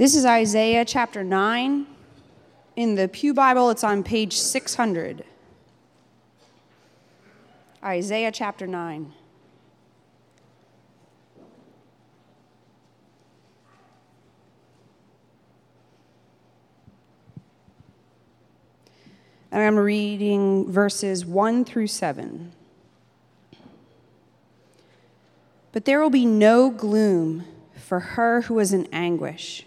This is Isaiah chapter 9. In the Pew Bible, it's on page 600. Isaiah chapter 9. And I'm reading verses 1 through 7. But there will be no gloom for her who is in anguish.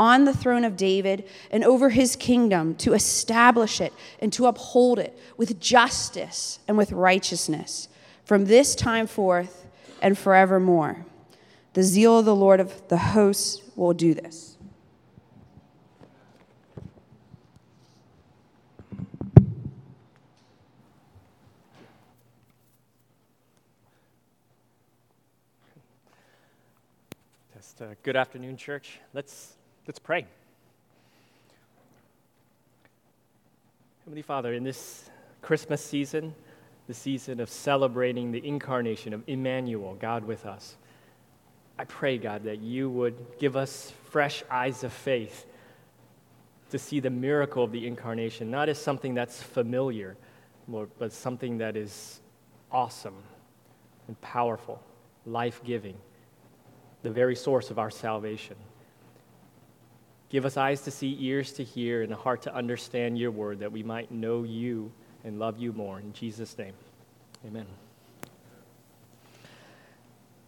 on the throne of David and over his kingdom to establish it and to uphold it with justice and with righteousness from this time forth and forevermore. The zeal of the Lord of the hosts will do this. Uh, good afternoon, church. Let's Let's pray. Heavenly Father, in this Christmas season, the season of celebrating the incarnation of Emmanuel, God with us, I pray, God, that you would give us fresh eyes of faith to see the miracle of the incarnation, not as something that's familiar, Lord, but something that is awesome and powerful, life giving, the very source of our salvation. Give us eyes to see, ears to hear, and a heart to understand your word that we might know you and love you more. In Jesus' name, amen.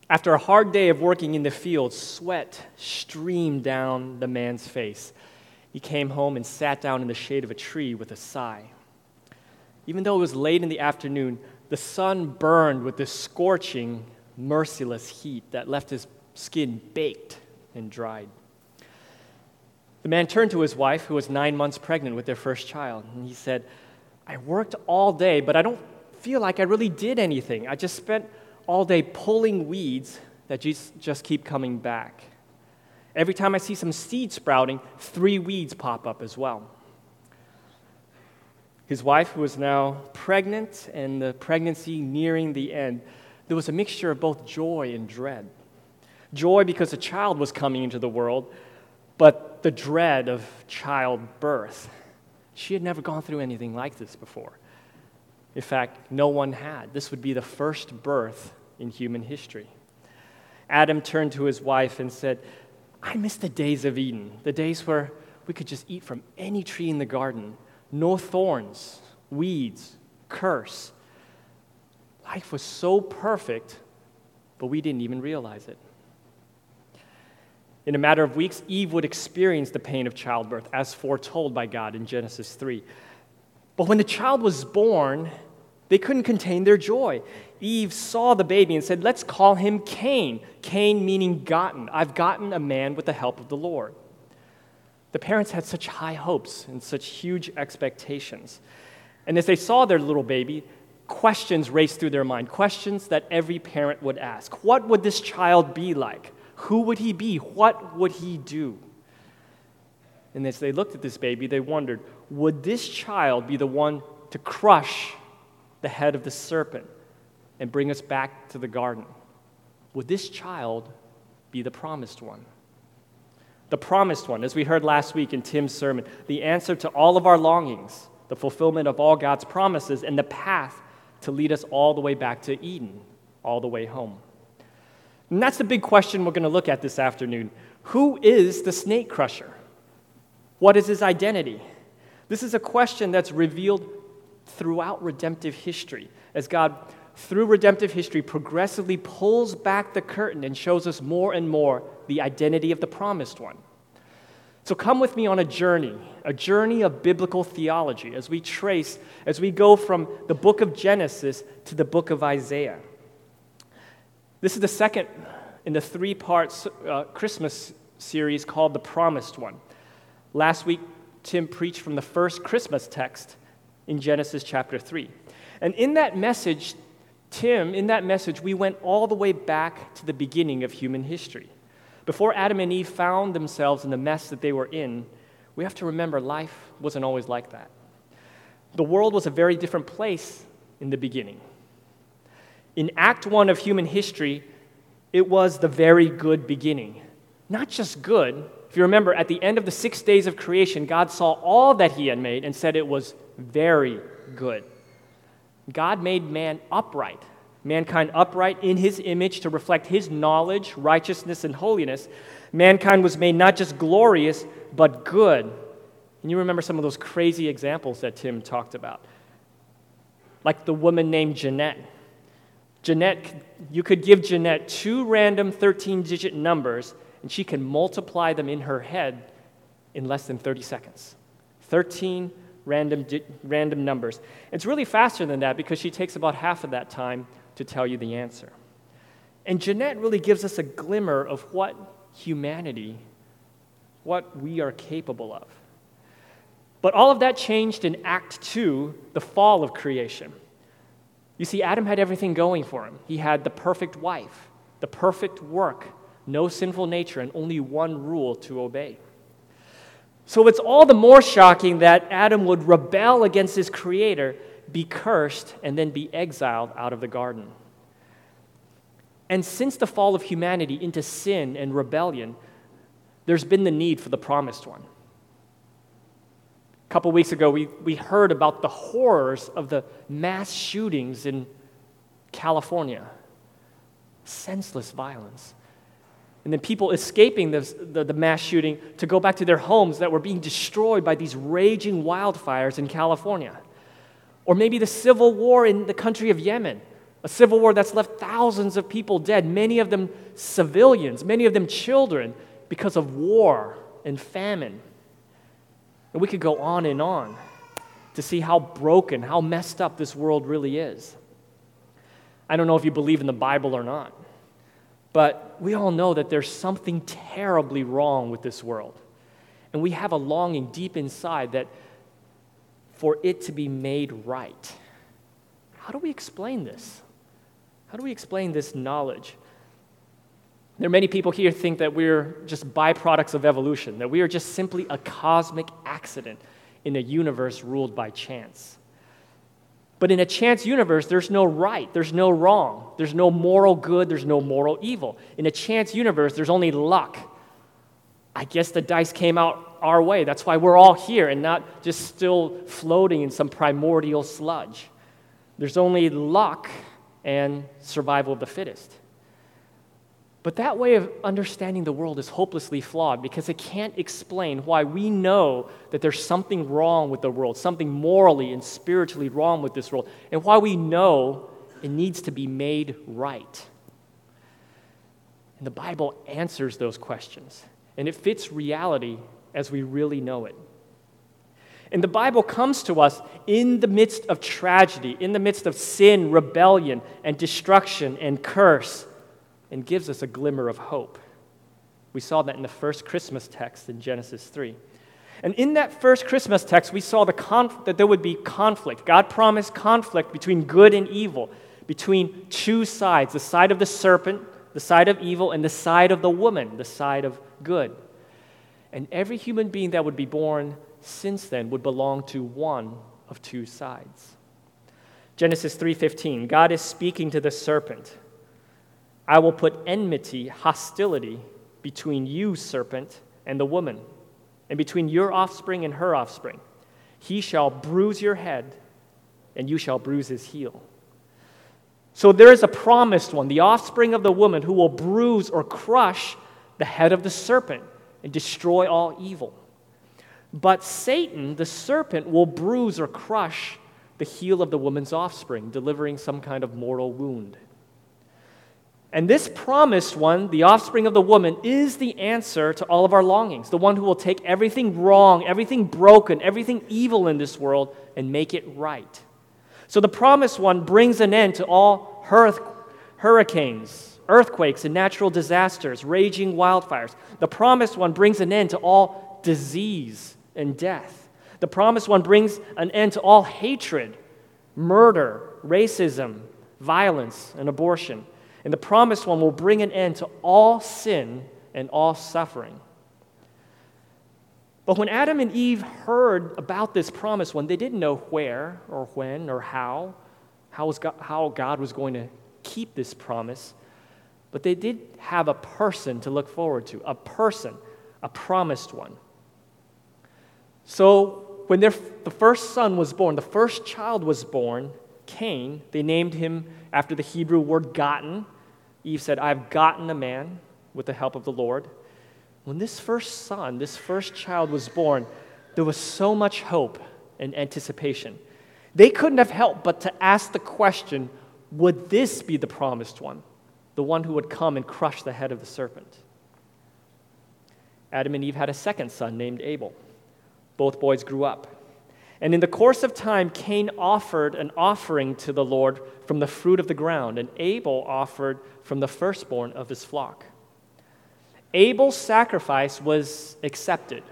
After a hard day of working in the field, sweat streamed down the man's face. He came home and sat down in the shade of a tree with a sigh. Even though it was late in the afternoon, the sun burned with this scorching, merciless heat that left his skin baked and dried. The man turned to his wife, who was nine months pregnant with their first child, and he said, I worked all day, but I don't feel like I really did anything. I just spent all day pulling weeds that just, keep coming back. Every time I see some seed sprouting, three weeds pop up as well. His wife, who was now pregnant and the pregnancy nearing the end, there was a mixture of both joy and dread. Joy because a child was coming into the world, but the dread of childbirth. She had never gone through anything like this before. In fact, no one had. This would be the first birth in human history. Adam turned to his wife and said, I miss the days of Eden, the days where we could just eat from any tree in the garden, no thorns, weeds, curse. Life was so perfect, but we didn't even realize it. In a matter of weeks, Eve would experience the pain of childbirth as foretold by God in Genesis 3. But when the child was born, they couldn't contain their joy. Eve saw the baby and said, Let's call him Cain. Cain meaning gotten. I've gotten a man with the help of the Lord. The parents had such high hopes and such huge expectations. And as they saw their little baby, questions raced through their mind questions that every parent would ask What would this child be like? Who would he be? What would he do? And as they looked at this baby, they wondered would this child be the one to crush the head of the serpent and bring us back to the garden? Would this child be the promised one? The promised one, as we heard last week in Tim's sermon, the answer to all of our longings, the fulfillment of all God's promises, and the path to lead us all the way back to Eden, all the way home. And that's the big question we're going to look at this afternoon. Who is the snake crusher? What is his identity? This is a question that's revealed throughout redemptive history as God, through redemptive history, progressively pulls back the curtain and shows us more and more the identity of the promised one. So come with me on a journey, a journey of biblical theology as we trace, as we go from the book of Genesis to the book of Isaiah. This is the second in the three parts uh, Christmas series called The Promised One. Last week, Tim preached from the first Christmas text in Genesis chapter 3. And in that message, Tim, in that message, we went all the way back to the beginning of human history. Before Adam and Eve found themselves in the mess that they were in, we have to remember life wasn't always like that. The world was a very different place in the beginning. In Act 1 of human history, it was the very good beginning. Not just good, if you remember, at the end of the six days of creation, God saw all that He had made and said it was very good. God made man upright, mankind upright in His image to reflect His knowledge, righteousness, and holiness. Mankind was made not just glorious, but good. And you remember some of those crazy examples that Tim talked about, like the woman named Jeanette. Jeanette, you could give Jeanette two random 13 digit numbers and she can multiply them in her head in less than 30 seconds. 13 random, random numbers. It's really faster than that because she takes about half of that time to tell you the answer. And Jeanette really gives us a glimmer of what humanity, what we are capable of. But all of that changed in Act 2, the fall of creation. You see, Adam had everything going for him. He had the perfect wife, the perfect work, no sinful nature, and only one rule to obey. So it's all the more shocking that Adam would rebel against his creator, be cursed, and then be exiled out of the garden. And since the fall of humanity into sin and rebellion, there's been the need for the promised one. Couple weeks ago, we, we heard about the horrors of the mass shootings in California senseless violence and then people escaping the, the mass shooting to go back to their homes that were being destroyed by these raging wildfires in California. Or maybe the civil war in the country of Yemen, a civil war that's left thousands of people dead, many of them civilians, many of them children, because of war and famine. And we could go on and on to see how broken, how messed up this world really is. I don't know if you believe in the Bible or not. But we all know that there's something terribly wrong with this world. And we have a longing deep inside that for it to be made right. How do we explain this? How do we explain this knowledge? There are many people here think that we're just byproducts of evolution, that we are just simply a cosmic accident in a universe ruled by chance. But in a chance universe, there's no right, there's no wrong, there's no moral good, there's no moral evil. In a chance universe, there's only luck. I guess the dice came out our way. That's why we're all here and not just still floating in some primordial sludge. There's only luck and survival of the fittest. But that way of understanding the world is hopelessly flawed because it can't explain why we know that there's something wrong with the world, something morally and spiritually wrong with this world, and why we know it needs to be made right. And the Bible answers those questions, and it fits reality as we really know it. And the Bible comes to us in the midst of tragedy, in the midst of sin, rebellion, and destruction and curse and gives us a glimmer of hope. We saw that in the first Christmas text in Genesis 3. And in that first Christmas text, we saw the conf- that there would be conflict. God promised conflict between good and evil, between two sides the side of the serpent, the side of evil, and the side of the woman, the side of good. and every human being that would be born since then would belong to one of two sides. Genesis 3:15 God is speaking to the serpent. I will put enmity, hostility between you serpent and the woman and between your offspring and her offspring. He shall bruise your head and you shall bruise his heel. So there is a promised one, the offspring of the woman who will bruise or crush the head of the serpent and destroy all evil. But Satan, the serpent, will bruise or crush the heel of the woman's offspring, delivering some kind of mortal wound. And this promised one, the offspring of the woman, is the answer to all of our longings, the one who will take everything wrong, everything broken, everything evil in this world and make it right. So the promised one brings an end to all hurricanes, earthquakes, and natural disasters, raging wildfires. The promised one brings an end to all disease and death. The promised one brings an end to all hatred, murder, racism, violence, and abortion. And the promised one will bring an end to all sin and all suffering. But when Adam and Eve heard about this promised one, they didn't know where or when or how, how, God, how God was going to keep this promise. But they did have a person to look forward to, a person, a promised one. So when their, the first son was born, the first child was born, Cain, they named him after the Hebrew word gotten. Eve said, I've gotten a man with the help of the Lord. When this first son, this first child was born, there was so much hope and anticipation. They couldn't have helped but to ask the question would this be the promised one, the one who would come and crush the head of the serpent? Adam and Eve had a second son named Abel. Both boys grew up. And in the course of time, Cain offered an offering to the Lord from the fruit of the ground, and Abel offered from the firstborn of his flock. Abel's sacrifice was accepted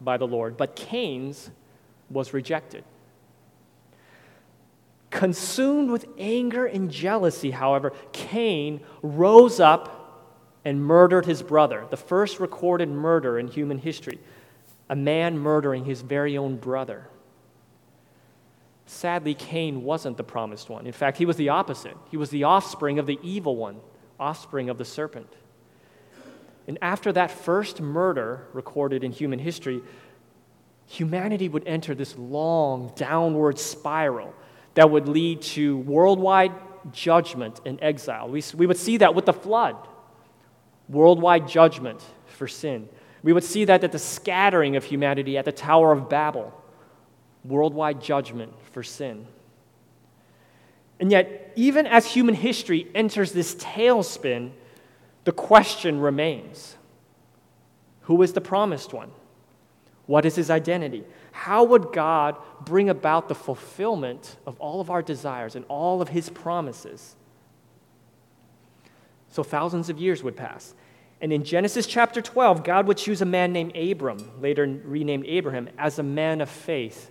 by the Lord, but Cain's was rejected. Consumed with anger and jealousy, however, Cain rose up and murdered his brother, the first recorded murder in human history, a man murdering his very own brother. Sadly, Cain wasn't the promised one. In fact, he was the opposite. He was the offspring of the evil one, offspring of the serpent. And after that first murder recorded in human history, humanity would enter this long downward spiral that would lead to worldwide judgment and exile. We, we would see that with the flood worldwide judgment for sin. We would see that at the scattering of humanity at the Tower of Babel worldwide judgment for sin. And yet, even as human history enters this tailspin, the question remains Who is the promised one? What is his identity? How would God bring about the fulfillment of all of our desires and all of his promises? So thousands of years would pass. And in Genesis chapter 12, God would choose a man named Abram, later renamed Abraham, as a man of faith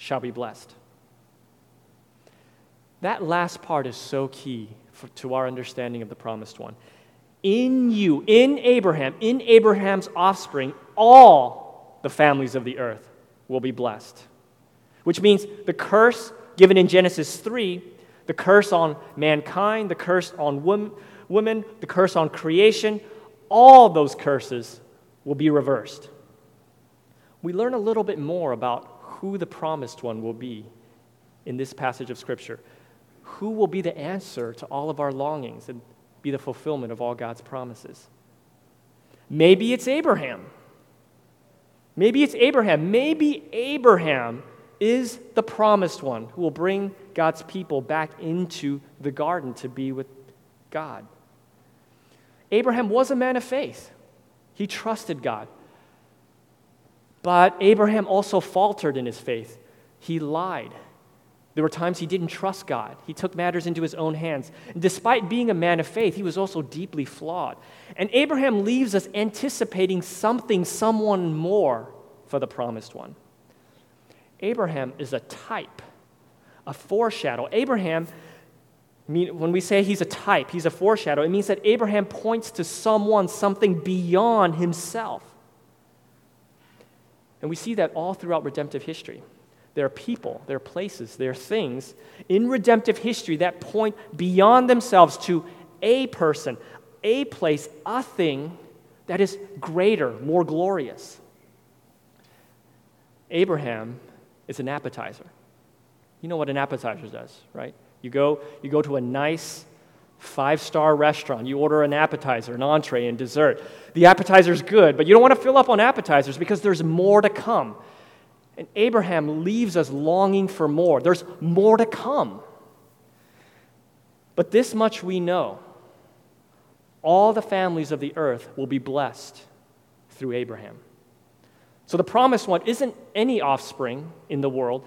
shall be blessed. That last part is so key for, to our understanding of the promised one. In you, in Abraham, in Abraham's offspring, all the families of the earth will be blessed. Which means the curse given in Genesis 3, the curse on mankind, the curse on women, the curse on creation, all those curses will be reversed. We learn a little bit more about who the promised one will be in this passage of Scripture. Who will be the answer to all of our longings and be the fulfillment of all God's promises. Maybe it's Abraham. Maybe it's Abraham. Maybe Abraham is the promised one who will bring God's people back into the garden to be with God. Abraham was a man of faith, he trusted God. But Abraham also faltered in his faith. He lied. There were times he didn't trust God. He took matters into his own hands. And despite being a man of faith, he was also deeply flawed. And Abraham leaves us anticipating something, someone more for the promised one. Abraham is a type, a foreshadow. Abraham, when we say he's a type, he's a foreshadow, it means that Abraham points to someone, something beyond himself. And we see that all throughout redemptive history. There are people, there are places, there are things in redemptive history that point beyond themselves to a person, a place, a thing that is greater, more glorious. Abraham is an appetizer. You know what an appetizer does, right? You go, you go to a nice five star restaurant, you order an appetizer, an entree, and dessert. The appetizer is good, but you don't want to fill up on appetizers because there's more to come. And Abraham leaves us longing for more. There's more to come. But this much we know all the families of the earth will be blessed through Abraham. So the promised one isn't any offspring in the world,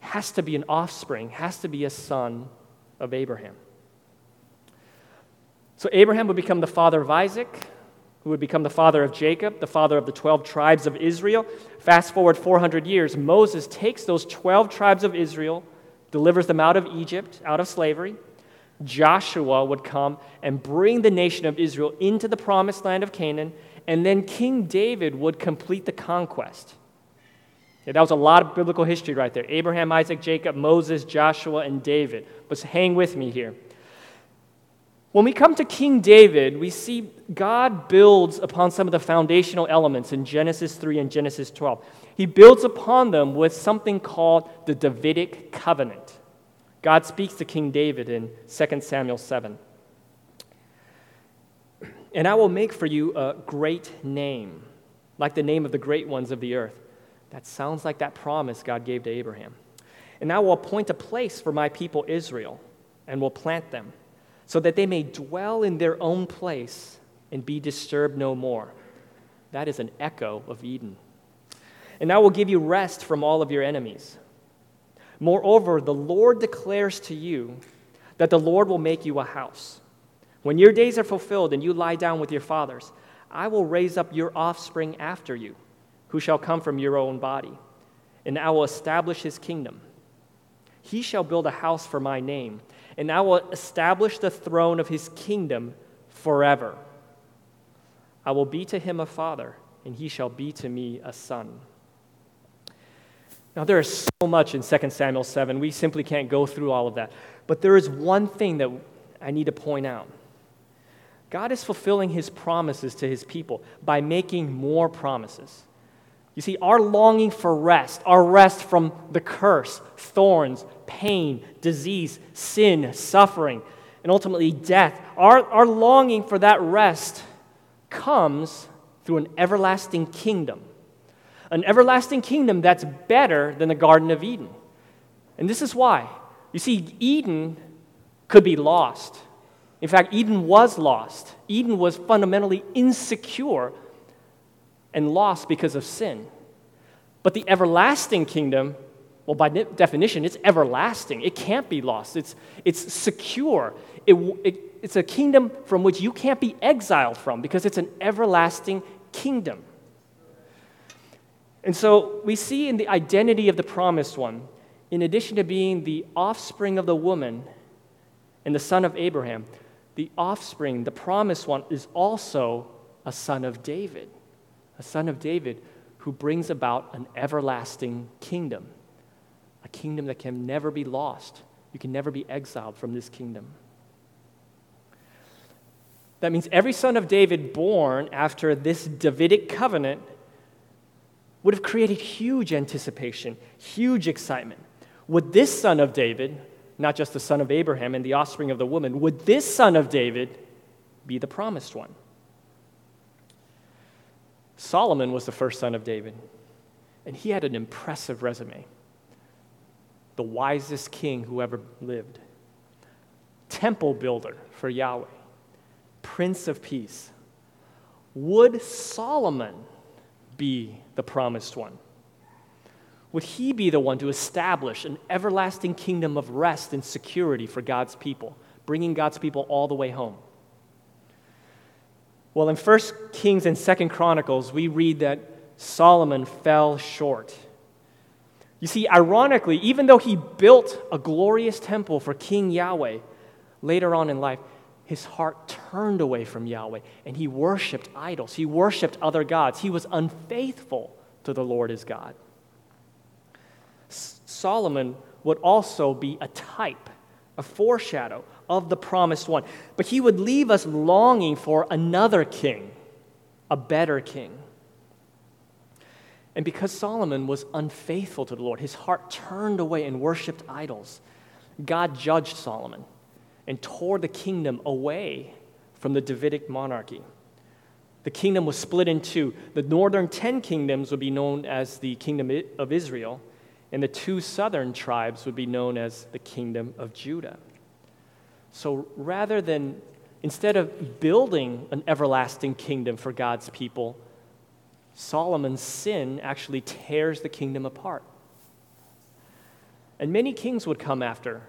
has to be an offspring, has to be a son of Abraham. So Abraham would become the father of Isaac, who would become the father of Jacob, the father of the 12 tribes of Israel. Fast forward 400 years, Moses takes those 12 tribes of Israel, delivers them out of Egypt, out of slavery. Joshua would come and bring the nation of Israel into the promised land of Canaan, and then King David would complete the conquest. Yeah, that was a lot of biblical history right there Abraham, Isaac, Jacob, Moses, Joshua, and David. But hang with me here. When we come to King David, we see God builds upon some of the foundational elements in Genesis 3 and Genesis 12. He builds upon them with something called the Davidic covenant. God speaks to King David in 2 Samuel 7. And I will make for you a great name, like the name of the great ones of the earth. That sounds like that promise God gave to Abraham. And I will appoint a place for my people Israel, and will plant them so that they may dwell in their own place and be disturbed no more. That is an echo of Eden. And I will give you rest from all of your enemies. Moreover, the Lord declares to you that the Lord will make you a house. When your days are fulfilled and you lie down with your fathers, I will raise up your offspring after you, who shall come from your own body, and I will establish his kingdom. He shall build a house for my name and I will establish the throne of his kingdom forever. I will be to him a father, and he shall be to me a son. Now, there is so much in 2 Samuel 7. We simply can't go through all of that. But there is one thing that I need to point out God is fulfilling his promises to his people by making more promises. You see, our longing for rest, our rest from the curse, thorns, pain, disease, sin, suffering, and ultimately death, our, our longing for that rest comes through an everlasting kingdom. An everlasting kingdom that's better than the Garden of Eden. And this is why. You see, Eden could be lost. In fact, Eden was lost. Eden was fundamentally insecure and lost because of sin. But the everlasting kingdom, well, by definition, it's everlasting. It can't be lost, it's, it's secure. It, it, it's a kingdom from which you can't be exiled from because it's an everlasting kingdom. And so we see in the identity of the promised one, in addition to being the offspring of the woman and the son of Abraham, the offspring, the promised one, is also a son of David a son of David who brings about an everlasting kingdom, a kingdom that can never be lost. You can never be exiled from this kingdom. That means every son of David born after this Davidic covenant would have created huge anticipation, huge excitement. Would this son of David, not just the son of Abraham and the offspring of the woman, would this son of David be the promised one? Solomon was the first son of David, and he had an impressive resume. The wisest king who ever lived, temple builder for Yahweh, prince of peace. Would Solomon be the promised one? Would he be the one to establish an everlasting kingdom of rest and security for God's people, bringing God's people all the way home? Well, in 1 Kings and 2 Chronicles, we read that Solomon fell short. You see, ironically, even though he built a glorious temple for King Yahweh later on in life, his heart turned away from Yahweh and he worshiped idols. He worshiped other gods. He was unfaithful to the Lord his God. Solomon would also be a type, a foreshadow of the promised one. But he would leave us longing for another king, a better king. And because Solomon was unfaithful to the Lord, his heart turned away and worshiped idols, God judged Solomon and tore the kingdom away from the Davidic monarchy. The kingdom was split in two. The northern 10 kingdoms would be known as the kingdom of Israel, and the two southern tribes would be known as the kingdom of Judah. So rather than, instead of building an everlasting kingdom for God's people, Solomon's sin actually tears the kingdom apart. And many kings would come after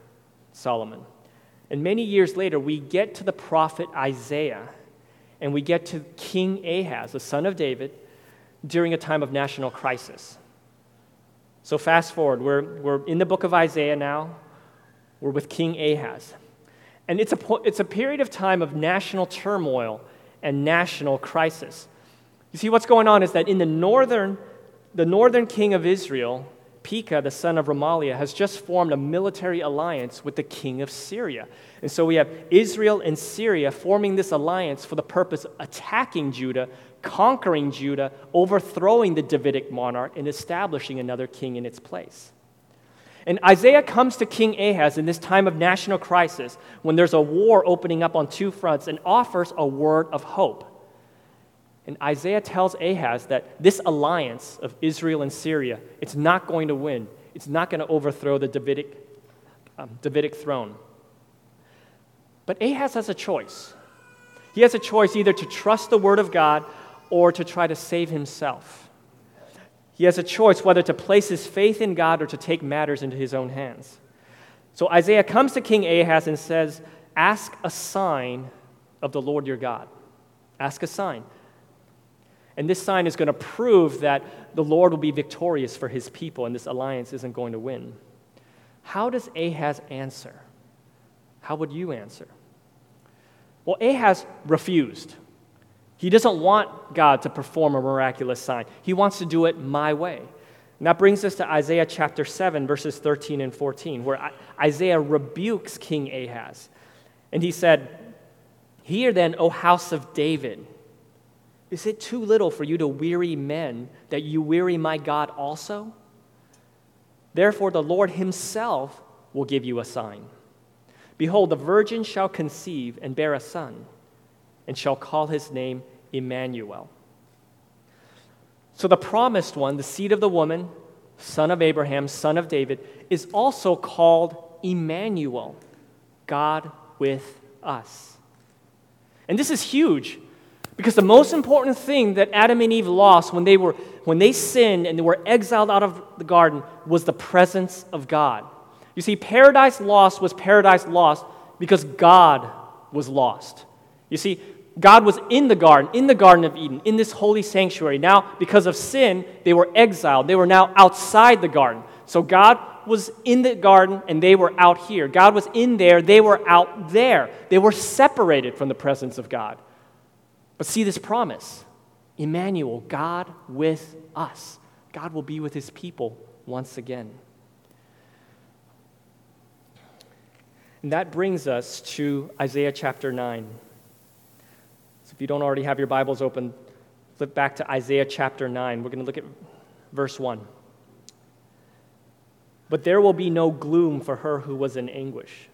Solomon. And many years later, we get to the prophet Isaiah, and we get to King Ahaz, the son of David, during a time of national crisis. So, fast forward, we're, we're in the book of Isaiah now. We're with King Ahaz. And it's a, it's a period of time of national turmoil and national crisis. You see, what's going on is that in the northern, the northern king of Israel, Pekah, the son of Remaliah, has just formed a military alliance with the king of Syria. And so we have Israel and Syria forming this alliance for the purpose of attacking Judah, conquering Judah, overthrowing the Davidic monarch, and establishing another king in its place. And Isaiah comes to King Ahaz in this time of national crisis when there's a war opening up on two fronts and offers a word of hope. And Isaiah tells Ahaz that this alliance of Israel and Syria, it's not going to win. It's not going to overthrow the Davidic, um, Davidic throne. But Ahaz has a choice. He has a choice either to trust the word of God or to try to save himself. He has a choice whether to place his faith in God or to take matters into his own hands. So Isaiah comes to King Ahaz and says, Ask a sign of the Lord your God. Ask a sign. And this sign is going to prove that the Lord will be victorious for his people and this alliance isn't going to win. How does Ahaz answer? How would you answer? Well, Ahaz refused. He doesn't want God to perform a miraculous sign, he wants to do it my way. And that brings us to Isaiah chapter 7, verses 13 and 14, where Isaiah rebukes King Ahaz. And he said, Hear then, O house of David. Is it too little for you to weary men that you weary my God also? Therefore, the Lord himself will give you a sign. Behold, the virgin shall conceive and bear a son, and shall call his name Emmanuel. So, the promised one, the seed of the woman, son of Abraham, son of David, is also called Emmanuel, God with us. And this is huge because the most important thing that Adam and Eve lost when they, were, when they sinned and they were exiled out of the garden was the presence of God. You see, paradise lost was paradise lost because God was lost. You see, God was in the garden, in the Garden of Eden, in this holy sanctuary. Now, because of sin, they were exiled. They were now outside the garden. So God was in the garden and they were out here. God was in there, they were out there. They were separated from the presence of God. But see this promise Emmanuel, God with us. God will be with his people once again. And that brings us to Isaiah chapter 9. So if you don't already have your Bibles open, flip back to Isaiah chapter 9. We're going to look at verse 1. But there will be no gloom for her who was in anguish.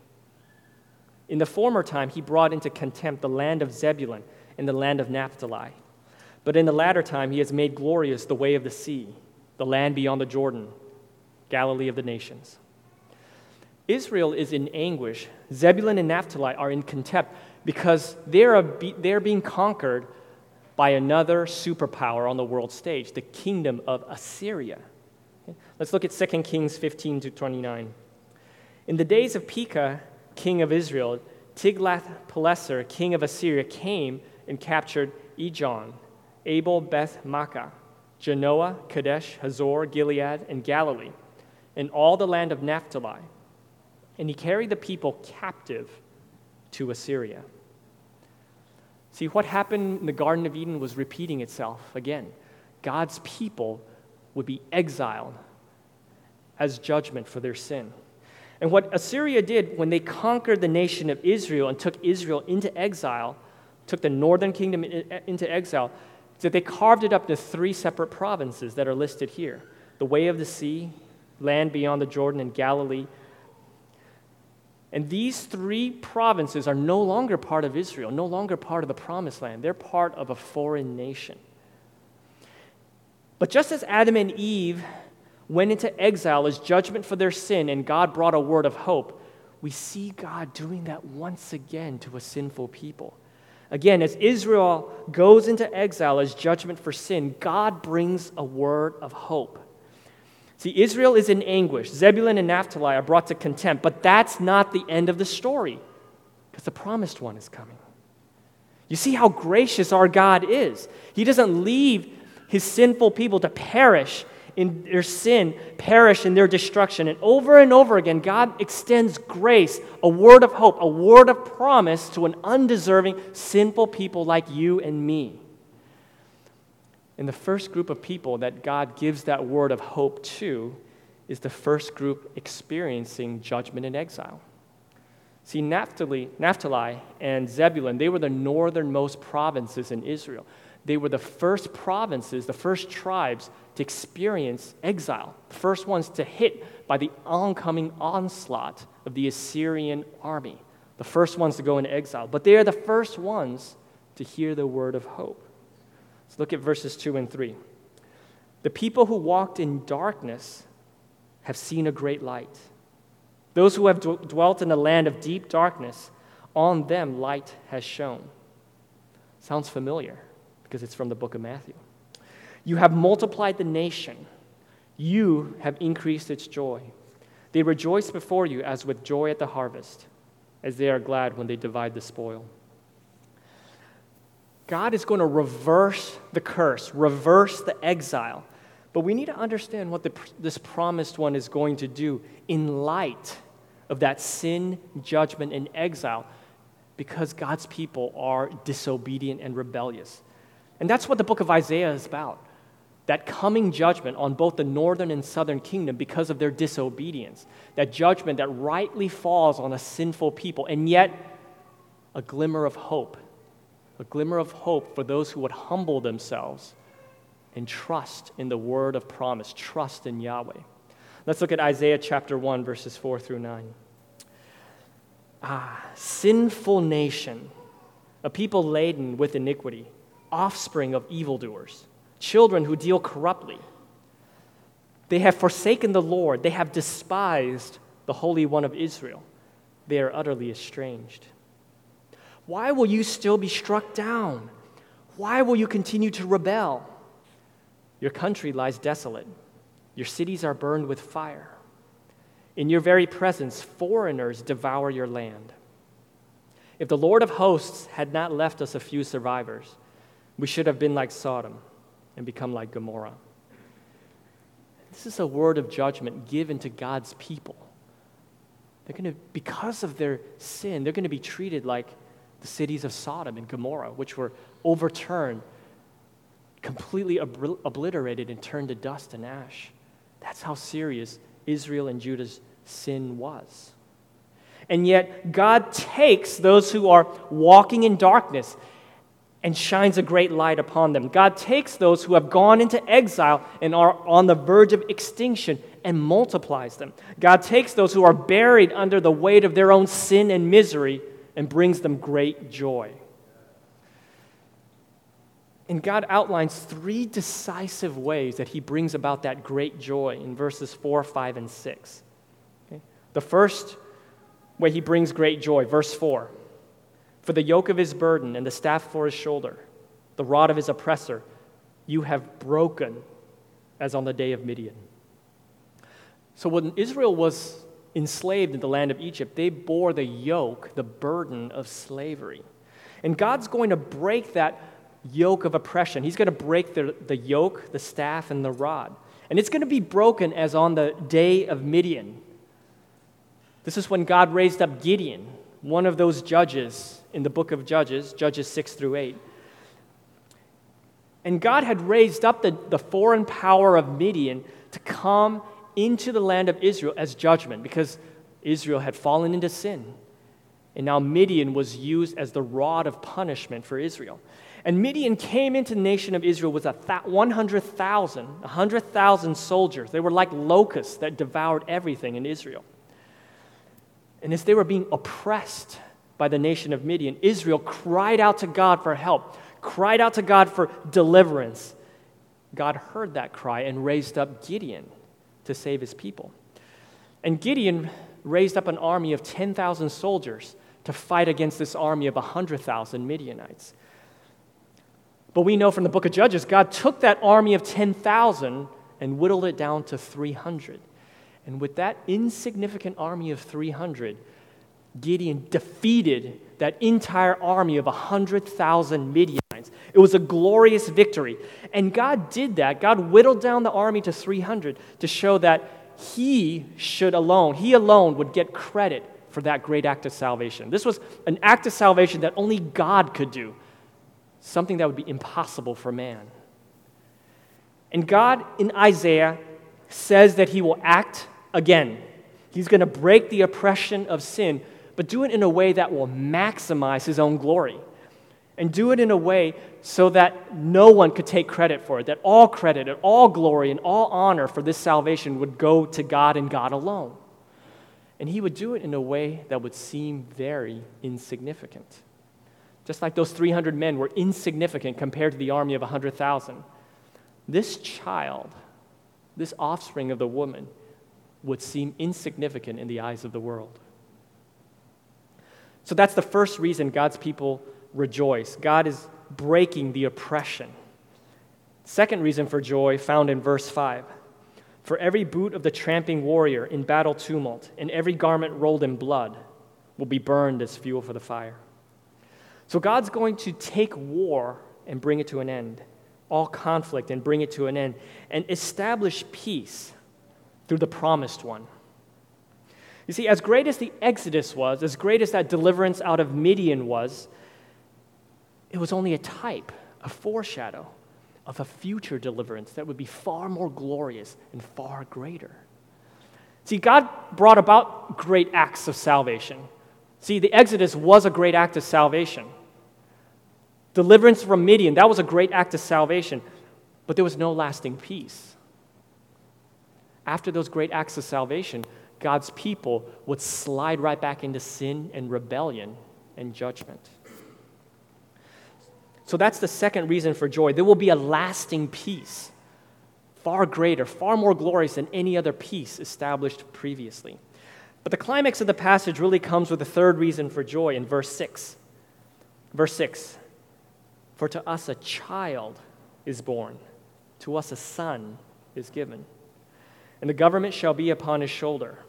In the former time, he brought into contempt the land of Zebulun and the land of Naphtali. But in the latter time, he has made glorious the way of the sea, the land beyond the Jordan, Galilee of the nations. Israel is in anguish. Zebulun and Naphtali are in contempt because they are, they're being conquered by another superpower on the world stage, the kingdom of Assyria. Okay? Let's look at 2 Kings 15 to 29. In the days of Pekah, king of Israel, Tiglath-Pileser, king of Assyria, came and captured Ijon, Abel Beth Maachah, Janoah, Kadesh, Hazor, Gilead, and Galilee, and all the land of Naphtali. And he carried the people captive to Assyria. See, what happened in the Garden of Eden was repeating itself again. God's people would be exiled as judgment for their sin. And what Assyria did when they conquered the nation of Israel and took Israel into exile, took the northern kingdom into exile, is that they carved it up into three separate provinces that are listed here the way of the sea, land beyond the Jordan, and Galilee, and these three provinces are no longer part of Israel, no longer part of the promised land. They're part of a foreign nation. But just as Adam and Eve went into exile as judgment for their sin and God brought a word of hope, we see God doing that once again to a sinful people. Again, as Israel goes into exile as judgment for sin, God brings a word of hope. See, Israel is in anguish. Zebulun and Naphtali are brought to contempt, but that's not the end of the story because the promised one is coming. You see how gracious our God is. He doesn't leave his sinful people to perish in their sin, perish in their destruction. And over and over again, God extends grace, a word of hope, a word of promise to an undeserving, sinful people like you and me. And the first group of people that God gives that word of hope to is the first group experiencing judgment and exile. See, Naphtali, Naphtali and Zebulun, they were the northernmost provinces in Israel. They were the first provinces, the first tribes to experience exile, the first ones to hit by the oncoming onslaught of the Assyrian army, the first ones to go into exile. But they are the first ones to hear the word of hope. Let's look at verses 2 and 3. The people who walked in darkness have seen a great light. Those who have dwelt in a land of deep darkness, on them light has shone. Sounds familiar because it's from the book of Matthew. You have multiplied the nation, you have increased its joy. They rejoice before you as with joy at the harvest, as they are glad when they divide the spoil. God is going to reverse the curse, reverse the exile. But we need to understand what the, this promised one is going to do in light of that sin, judgment, and exile because God's people are disobedient and rebellious. And that's what the book of Isaiah is about that coming judgment on both the northern and southern kingdom because of their disobedience, that judgment that rightly falls on a sinful people, and yet a glimmer of hope a glimmer of hope for those who would humble themselves and trust in the word of promise, trust in Yahweh. Let's look at Isaiah chapter 1, verses 4 through 9. Ah, sinful nation, a people laden with iniquity, offspring of evildoers, children who deal corruptly. They have forsaken the Lord, they have despised the Holy One of Israel. They are utterly estranged. Why will you still be struck down? Why will you continue to rebel? Your country lies desolate. Your cities are burned with fire. In your very presence, foreigners devour your land. If the Lord of hosts had not left us a few survivors, we should have been like Sodom and become like Gomorrah. This is a word of judgment given to God's people. They're going to, because of their sin, they're going to be treated like the cities of Sodom and Gomorrah, which were overturned, completely ob- obliterated, and turned to dust and ash. That's how serious Israel and Judah's sin was. And yet, God takes those who are walking in darkness and shines a great light upon them. God takes those who have gone into exile and are on the verge of extinction and multiplies them. God takes those who are buried under the weight of their own sin and misery and brings them great joy. And God outlines three decisive ways that He brings about that great joy in verses 4, 5, and 6. Okay? The first way He brings great joy, verse 4 For the yoke of His burden and the staff for His shoulder, the rod of his oppressor, you have broken as on the day of Midian. So when Israel was enslaved in the land of Egypt, they bore the yoke, the burden of slavery. And God's going to break that yoke of oppression. He's going to break the, the yoke, the staff, and the rod. And it's going to be broken as on the day of Midian. This is when God raised up Gideon, one of those judges in the book of Judges, Judges 6 through 8. And God had raised up the, the foreign power of Midian to come into the land of Israel as judgment because Israel had fallen into sin. And now Midian was used as the rod of punishment for Israel. And Midian came into the nation of Israel with a 100,000, 100,000 soldiers. They were like locusts that devoured everything in Israel. And as they were being oppressed by the nation of Midian, Israel cried out to God for help, cried out to God for deliverance. God heard that cry and raised up Gideon to save his people. And Gideon raised up an army of 10,000 soldiers to fight against this army of 100,000 Midianites. But we know from the book of Judges, God took that army of 10,000 and whittled it down to 300. And with that insignificant army of 300, Gideon defeated that entire army of 100,000 Midianites. It was a glorious victory. And God did that. God whittled down the army to 300 to show that he should alone, he alone would get credit for that great act of salvation. This was an act of salvation that only God could do something that would be impossible for man. And God in Isaiah says that he will act again. He's going to break the oppression of sin, but do it in a way that will maximize his own glory. And do it in a way so that no one could take credit for it, that all credit and all glory and all honor for this salvation would go to God and God alone. And he would do it in a way that would seem very insignificant. Just like those 300 men were insignificant compared to the army of 100,000. This child, this offspring of the woman, would seem insignificant in the eyes of the world. So that's the first reason God's people rejoice. God is breaking the oppression. Second reason for joy found in verse 5. For every boot of the tramping warrior in battle tumult and every garment rolled in blood will be burned as fuel for the fire. So God's going to take war and bring it to an end, all conflict and bring it to an end, and establish peace through the promised one. You see, as great as the Exodus was, as great as that deliverance out of Midian was, it was only a type, a foreshadow of a future deliverance that would be far more glorious and far greater. See, God brought about great acts of salvation. See, the Exodus was a great act of salvation. Deliverance from Midian, that was a great act of salvation, but there was no lasting peace. After those great acts of salvation, God's people would slide right back into sin and rebellion and judgment. So that's the second reason for joy. There will be a lasting peace, far greater, far more glorious than any other peace established previously. But the climax of the passage really comes with the third reason for joy in verse 6. Verse 6 For to us a child is born, to us a son is given, and the government shall be upon his shoulder,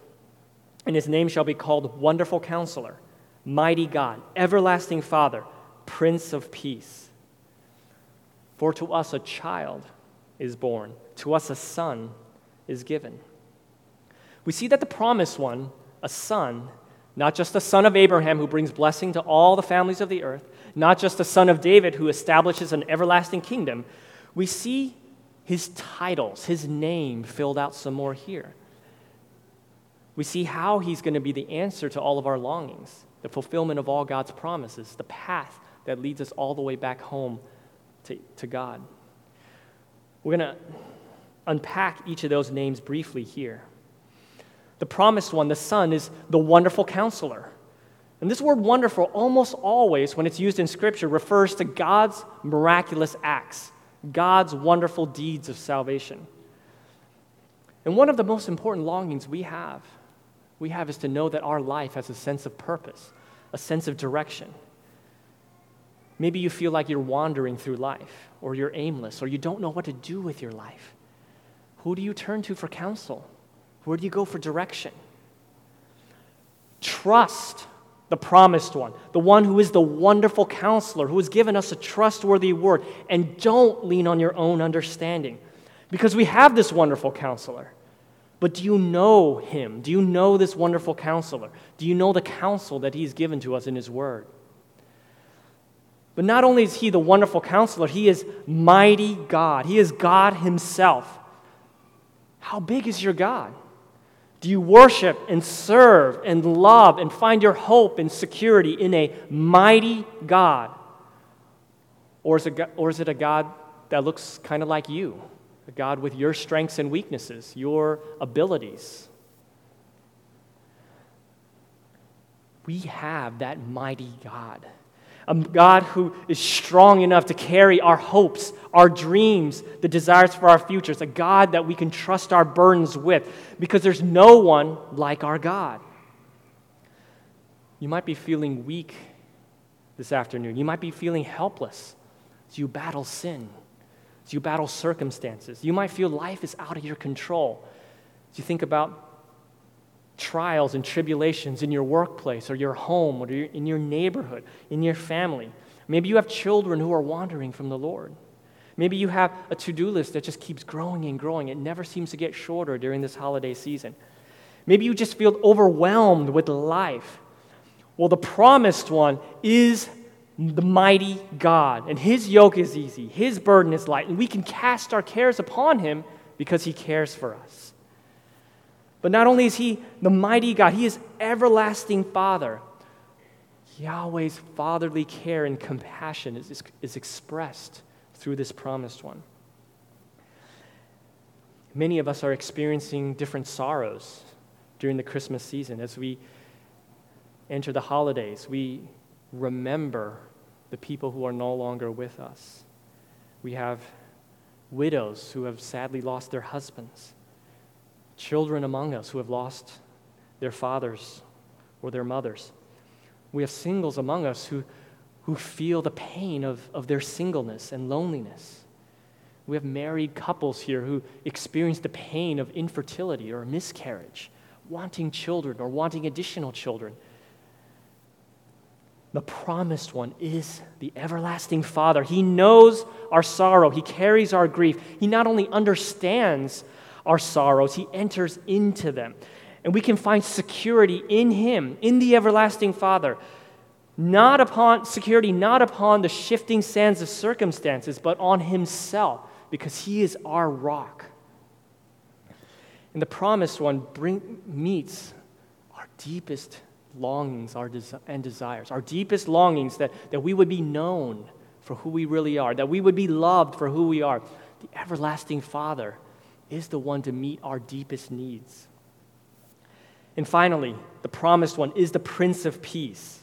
and his name shall be called Wonderful Counselor, Mighty God, Everlasting Father, Prince of Peace. For to us a child is born, to us a son is given. We see that the promised one a son, not just a son of Abraham who brings blessing to all the families of the earth, not just a son of David who establishes an everlasting kingdom, we see his titles, his name filled out some more here. We see how he's going to be the answer to all of our longings, the fulfillment of all God's promises, the path that leads us all the way back home to, to God. We're going to unpack each of those names briefly here. The promised one, the Son, is the wonderful counselor. And this word wonderful, almost always, when it's used in Scripture, refers to God's miraculous acts, God's wonderful deeds of salvation. And one of the most important longings we have, we have is to know that our life has a sense of purpose, a sense of direction. Maybe you feel like you're wandering through life, or you're aimless, or you don't know what to do with your life. Who do you turn to for counsel? Where do you go for direction? Trust the promised one, the one who is the wonderful counselor, who has given us a trustworthy word, and don't lean on your own understanding. Because we have this wonderful counselor. But do you know him? Do you know this wonderful counselor? Do you know the counsel that he's given to us in his word? But not only is he the wonderful counselor, he is mighty God. He is God himself. How big is your God? Do you worship and serve and love and find your hope and security in a mighty God? Or is it, or is it a God that looks kind of like you? A God with your strengths and weaknesses, your abilities? We have that mighty God a God who is strong enough to carry our hopes, our dreams, the desires for our futures, a God that we can trust our burdens with, because there's no one like our God. You might be feeling weak this afternoon. You might be feeling helpless as you battle sin, as you battle circumstances. You might feel life is out of your control. As you think about trials and tribulations in your workplace or your home or in your neighborhood, in your family. Maybe you have children who are wandering from the Lord. Maybe you have a to do list that just keeps growing and growing. It never seems to get shorter during this holiday season. Maybe you just feel overwhelmed with life. Well, the promised one is the mighty God, and his yoke is easy, his burden is light, and we can cast our cares upon him because he cares for us. But not only is He the mighty God, He is everlasting Father. Yahweh's fatherly care and compassion is, is, is expressed through this promised one. Many of us are experiencing different sorrows during the Christmas season. As we enter the holidays, we remember the people who are no longer with us. We have widows who have sadly lost their husbands children among us who have lost their fathers or their mothers. We have singles among us who, who feel the pain of, of their singleness and loneliness. We have married couples here who experience the pain of infertility or miscarriage, wanting children or wanting additional children. The promised one is the everlasting Father. He knows our sorrow, He carries our grief. He not only understands our sorrows, He enters into them. And we can find security in Him, in the everlasting Father. Not upon security, not upon the shifting sands of circumstances, but on Himself, because He is our rock. And the promised one bring, meets our deepest longings our and desires, our deepest longings that, that we would be known for who we really are, that we would be loved for who we are. The everlasting Father is the one to meet our deepest needs. And finally, the promised one is the Prince of Peace.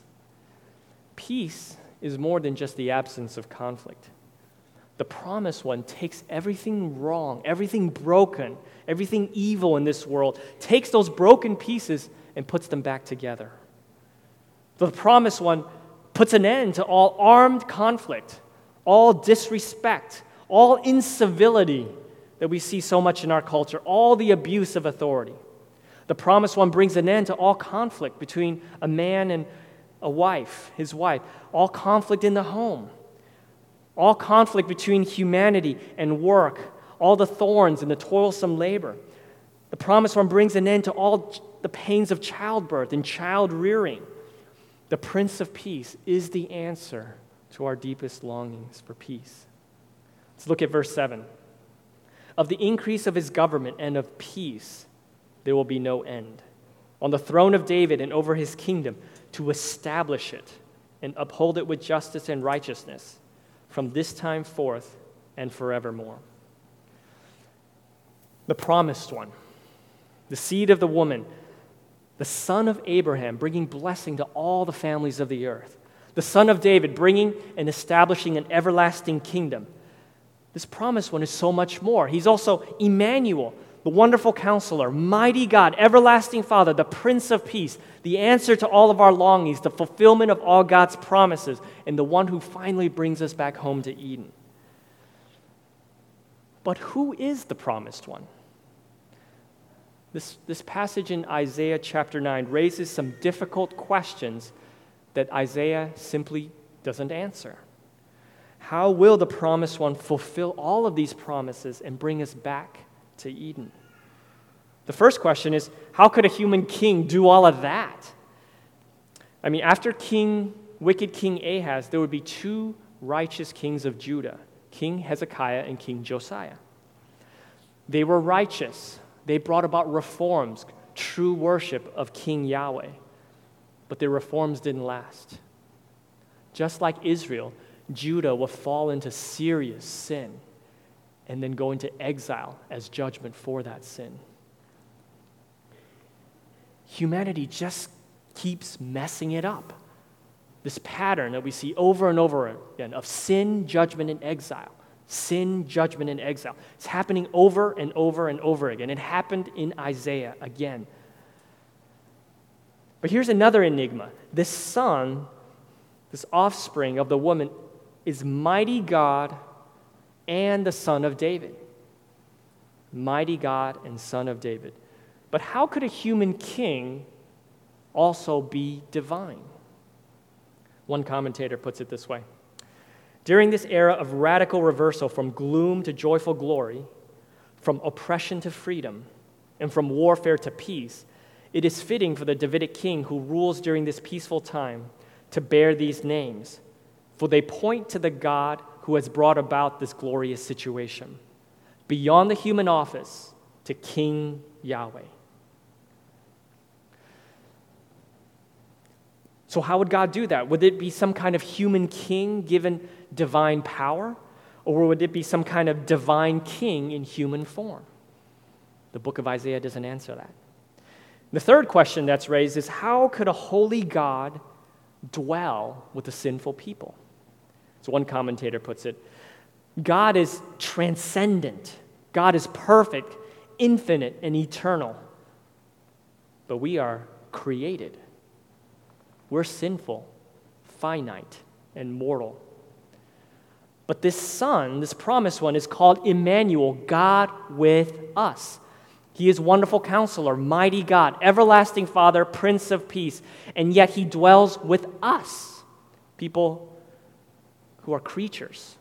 Peace is more than just the absence of conflict. The promised one takes everything wrong, everything broken, everything evil in this world, takes those broken pieces and puts them back together. The promised one puts an end to all armed conflict, all disrespect, all incivility, that we see so much in our culture all the abuse of authority. The promised one brings an end to all conflict between a man and a wife, his wife, all conflict in the home, all conflict between humanity and work, all the thorns and the toilsome labor. The promised one brings an end to all the pains of childbirth and child rearing. The Prince of Peace is the answer to our deepest longings for peace. Let's look at verse 7. Of the increase of his government and of peace, there will be no end. On the throne of David and over his kingdom, to establish it and uphold it with justice and righteousness from this time forth and forevermore. The promised one, the seed of the woman, the son of Abraham, bringing blessing to all the families of the earth, the son of David, bringing and establishing an everlasting kingdom this promised one is so much more. He's also Emmanuel, the wonderful counselor, mighty God, everlasting Father, the Prince of Peace, the answer to all of our longings, the fulfillment of all God's promises, and the one who finally brings us back home to Eden. But who is the promised one? This, this passage in Isaiah chapter 9 raises some difficult questions that Isaiah simply doesn't answer. How will the promised one fulfill all of these promises and bring us back to Eden? The first question is how could a human king do all of that? I mean, after King, wicked King Ahaz, there would be two righteous kings of Judah King Hezekiah and King Josiah. They were righteous, they brought about reforms, true worship of King Yahweh. But their reforms didn't last. Just like Israel, Judah will fall into serious sin and then go into exile as judgment for that sin. Humanity just keeps messing it up. This pattern that we see over and over again of sin, judgment, and exile. Sin, judgment, and exile. It's happening over and over and over again. It happened in Isaiah again. But here's another enigma this son, this offspring of the woman, is mighty God and the son of David. Mighty God and son of David. But how could a human king also be divine? One commentator puts it this way During this era of radical reversal from gloom to joyful glory, from oppression to freedom, and from warfare to peace, it is fitting for the Davidic king who rules during this peaceful time to bear these names for they point to the God who has brought about this glorious situation, beyond the human office to King Yahweh. So, how would God do that? Would it be some kind of human king given divine power? Or would it be some kind of divine king in human form? The book of Isaiah doesn't answer that. The third question that's raised is how could a holy God dwell with a sinful people? As one commentator puts it, God is transcendent, God is perfect, infinite, and eternal. But we are created. We're sinful, finite, and mortal. But this Son, this promised one, is called Emmanuel, God with us. He is wonderful counselor, mighty God, everlasting Father, Prince of Peace, and yet he dwells with us, people who are creatures,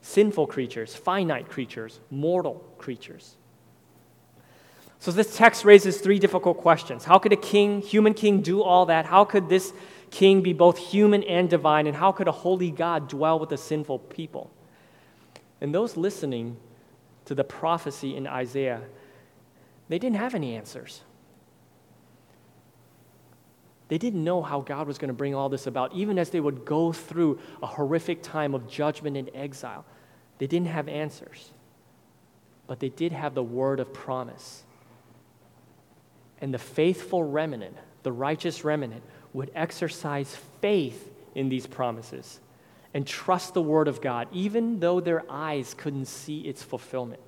sinful creatures, finite creatures, mortal creatures. So this text raises three difficult questions. How could a king, human king, do all that? How could this king be both human and divine? And how could a holy God dwell with a sinful people? And those listening to the prophecy in Isaiah, they didn't have any answers. They didn't know how God was going to bring all this about, even as they would go through a horrific time of judgment and exile. They didn't have answers, but they did have the word of promise. And the faithful remnant, the righteous remnant, would exercise faith in these promises and trust the word of God, even though their eyes couldn't see its fulfillment.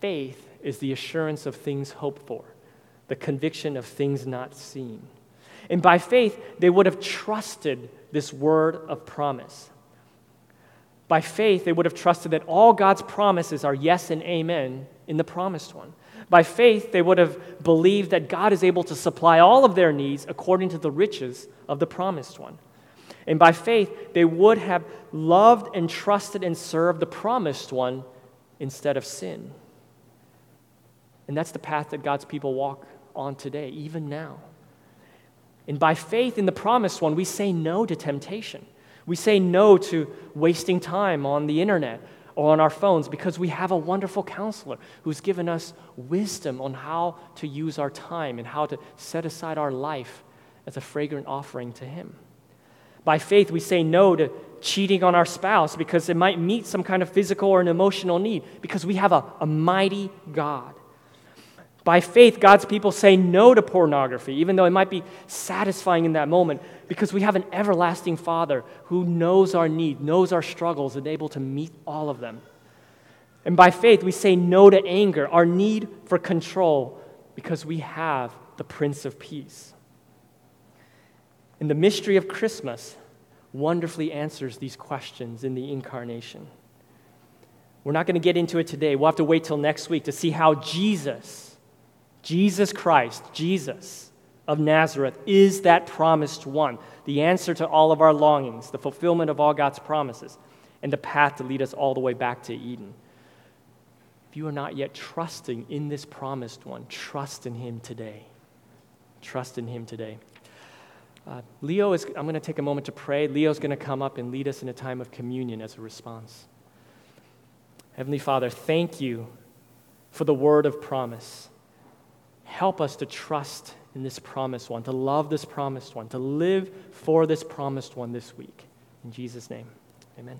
Faith is the assurance of things hoped for the conviction of things not seen. And by faith, they would have trusted this word of promise. By faith, they would have trusted that all God's promises are yes and amen in the promised one. By faith, they would have believed that God is able to supply all of their needs according to the riches of the promised one. And by faith, they would have loved and trusted and served the promised one instead of sin. And that's the path that God's people walk on today, even now. And by faith in the promised one, we say no to temptation. We say no to wasting time on the internet or on our phones because we have a wonderful counselor who's given us wisdom on how to use our time and how to set aside our life as a fragrant offering to Him. By faith, we say no to cheating on our spouse because it might meet some kind of physical or an emotional need because we have a, a mighty God by faith, God's people say no to pornography, even though it might be satisfying in that moment, because we have an everlasting Father who knows our need, knows our struggles, and able to meet all of them. And by faith, we say no to anger, our need for control, because we have the Prince of Peace. And the mystery of Christmas wonderfully answers these questions in the incarnation. We're not going to get into it today. We'll have to wait till next week to see how Jesus, Jesus Christ, Jesus of Nazareth, is that promised one, the answer to all of our longings, the fulfillment of all God's promises, and the path to lead us all the way back to Eden. If you are not yet trusting in this promised one, trust in him today. Trust in him today. Uh, Leo is, I'm going to take a moment to pray. Leo's going to come up and lead us in a time of communion as a response. Heavenly Father, thank you for the word of promise. Help us to trust in this promised one, to love this promised one, to live for this promised one this week. In Jesus' name, amen.